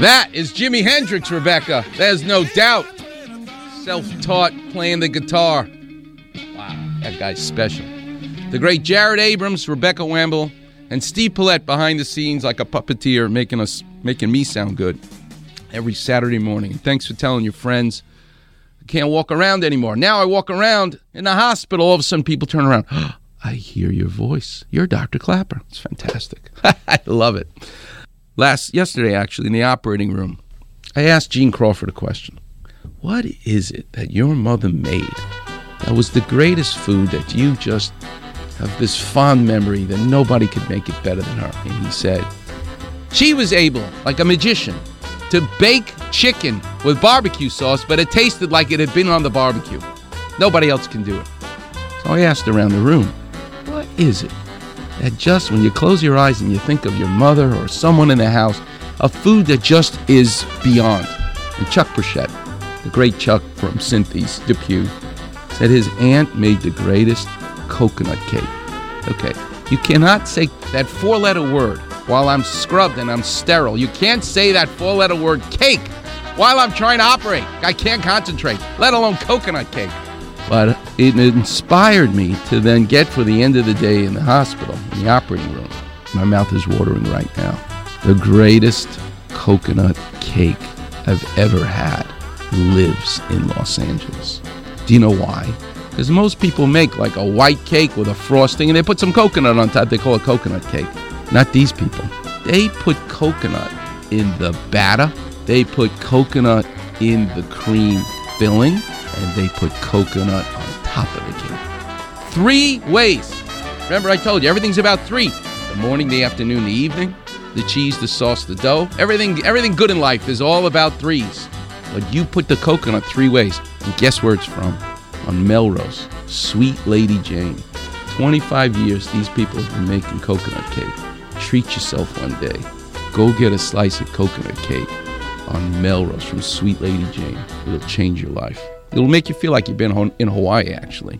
That is Jimi Hendrix, Rebecca. There's no doubt. Self taught playing the guitar. Wow, that guy's special. The great Jared Abrams, Rebecca Wamble, and Steve Paulette behind the scenes like a puppeteer, making us making me sound good every Saturday morning. Thanks for telling your friends. I can't walk around anymore. Now I walk around in the hospital. All of a sudden, people turn around. I hear your voice. You're Dr. Clapper. It's fantastic. I love it. Last yesterday, actually, in the operating room, I asked Gene Crawford a question. What is it that your mother made that was the greatest food that you just have this fond memory that nobody could make it better than her? And he said, she was able, like a magician, to bake chicken with barbecue sauce, but it tasted like it had been on the barbecue. Nobody else can do it. So I asked around the room, is it that just when you close your eyes and you think of your mother or someone in the house, a food that just is beyond. And Chuck Burchett, the great Chuck from Cynthi's Depew, said his aunt made the greatest coconut cake. Okay, you cannot say that four letter word while I'm scrubbed and I'm sterile. You can't say that four letter word cake while I'm trying to operate. I can't concentrate, let alone coconut cake. But it inspired me to then get for the end of the day in the hospital, in the operating room. My mouth is watering right now. The greatest coconut cake I've ever had lives in Los Angeles. Do you know why? Because most people make like a white cake with a frosting and they put some coconut on top. They call it coconut cake. Not these people. They put coconut in the batter, they put coconut in the cream filling and they put coconut on top of the cake. Three ways. Remember, I told you everything's about three: the morning, the afternoon, the evening. The cheese, the sauce, the dough. Everything, everything good in life is all about threes. But you put the coconut three ways, and guess where it's from? On Melrose, Sweet Lady Jane. 25 years these people have been making coconut cake. Treat yourself one day. Go get a slice of coconut cake on Melrose from Sweet Lady Jane. It'll change your life. It'll make you feel like you've been in Hawaii, actually.